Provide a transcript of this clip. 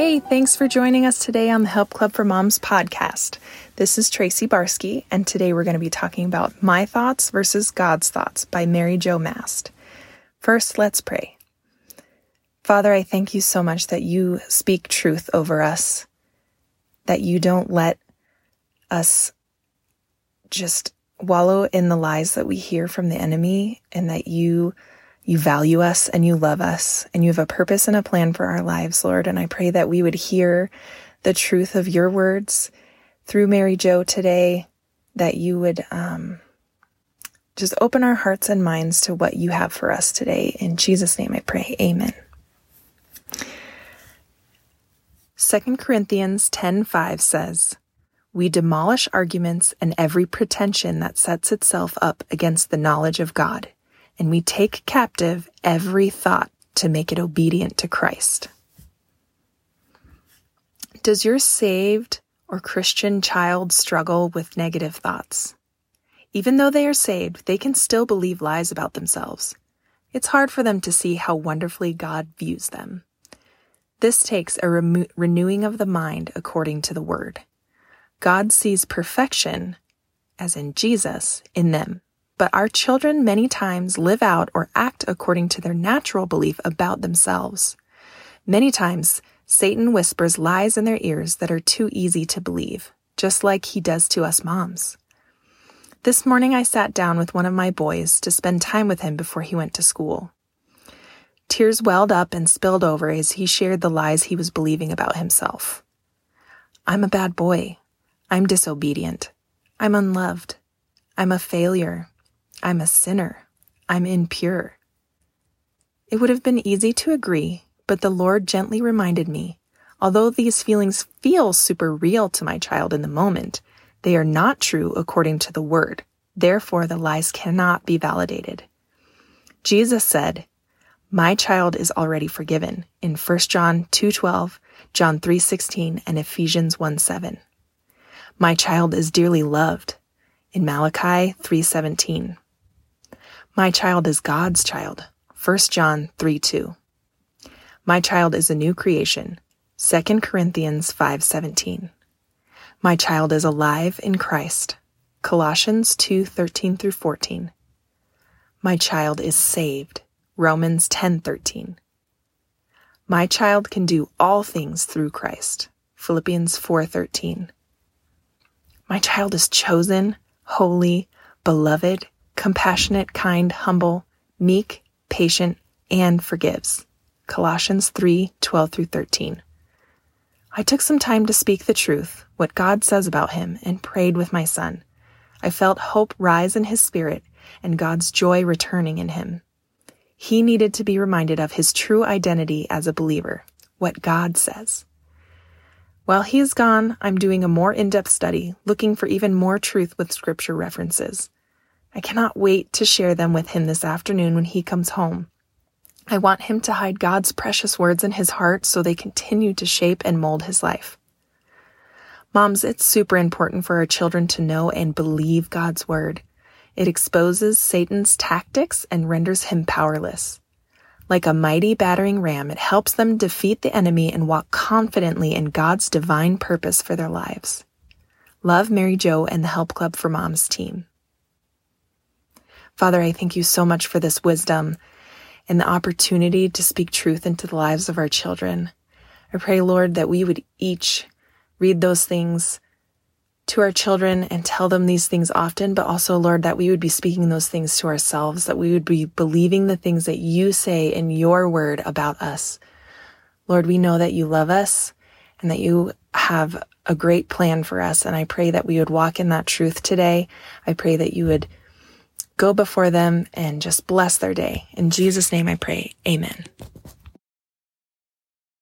Hey, thanks for joining us today on the Help Club for Moms podcast. This is Tracy Barsky, and today we're going to be talking about My Thoughts versus God's Thoughts by Mary Jo Mast. First, let's pray. Father, I thank you so much that you speak truth over us, that you don't let us just wallow in the lies that we hear from the enemy, and that you you value us and you love us and you have a purpose and a plan for our lives, Lord. And I pray that we would hear the truth of your words through Mary Jo today that you would um, just open our hearts and minds to what you have for us today. In Jesus' name I pray. Amen. 2 Corinthians 10:5 says, "We demolish arguments and every pretension that sets itself up against the knowledge of God, and we take captive every thought to make it obedient to Christ." Does your saved or Christian child struggle with negative thoughts. Even though they are saved, they can still believe lies about themselves. It's hard for them to see how wonderfully God views them. This takes a remo- renewing of the mind according to the Word. God sees perfection, as in Jesus, in them, but our children many times live out or act according to their natural belief about themselves. Many times, Satan whispers lies in their ears that are too easy to believe, just like he does to us moms. This morning I sat down with one of my boys to spend time with him before he went to school. Tears welled up and spilled over as he shared the lies he was believing about himself. I'm a bad boy. I'm disobedient. I'm unloved. I'm a failure. I'm a sinner. I'm impure. It would have been easy to agree but the Lord gently reminded me, although these feelings feel super real to my child in the moment, they are not true according to the word. Therefore, the lies cannot be validated. Jesus said, "My child is already forgiven" in 1 John 2:12, John 3:16, and Ephesians 1:7. My child is dearly loved in Malachi 3:17. My child is God's child. 1 John 3:2. My child is a new creation. 2 Corinthians 5:17. My child is alive in Christ. Colossians 2:13 through 14. My child is saved. Romans 10:13. My child can do all things through Christ. Philippians 4:13. My child is chosen, holy, beloved, compassionate, kind, humble, meek, patient, and forgives. Colossians 3 12 through 13. I took some time to speak the truth, what God says about him, and prayed with my son. I felt hope rise in his spirit and God's joy returning in him. He needed to be reminded of his true identity as a believer, what God says. While he is gone, I'm doing a more in depth study, looking for even more truth with scripture references. I cannot wait to share them with him this afternoon when he comes home. I want him to hide God's precious words in his heart so they continue to shape and mold his life. Moms, it's super important for our children to know and believe God's word. It exposes Satan's tactics and renders him powerless. Like a mighty battering ram, it helps them defeat the enemy and walk confidently in God's divine purpose for their lives. Love Mary Jo and the Help Club for Moms team. Father, I thank you so much for this wisdom and the opportunity to speak truth into the lives of our children. I pray, Lord, that we would each read those things to our children and tell them these things often, but also, Lord, that we would be speaking those things to ourselves, that we would be believing the things that you say in your word about us. Lord, we know that you love us and that you have a great plan for us. And I pray that we would walk in that truth today. I pray that you would go before them and just bless their day. In Jesus' name I pray. Amen.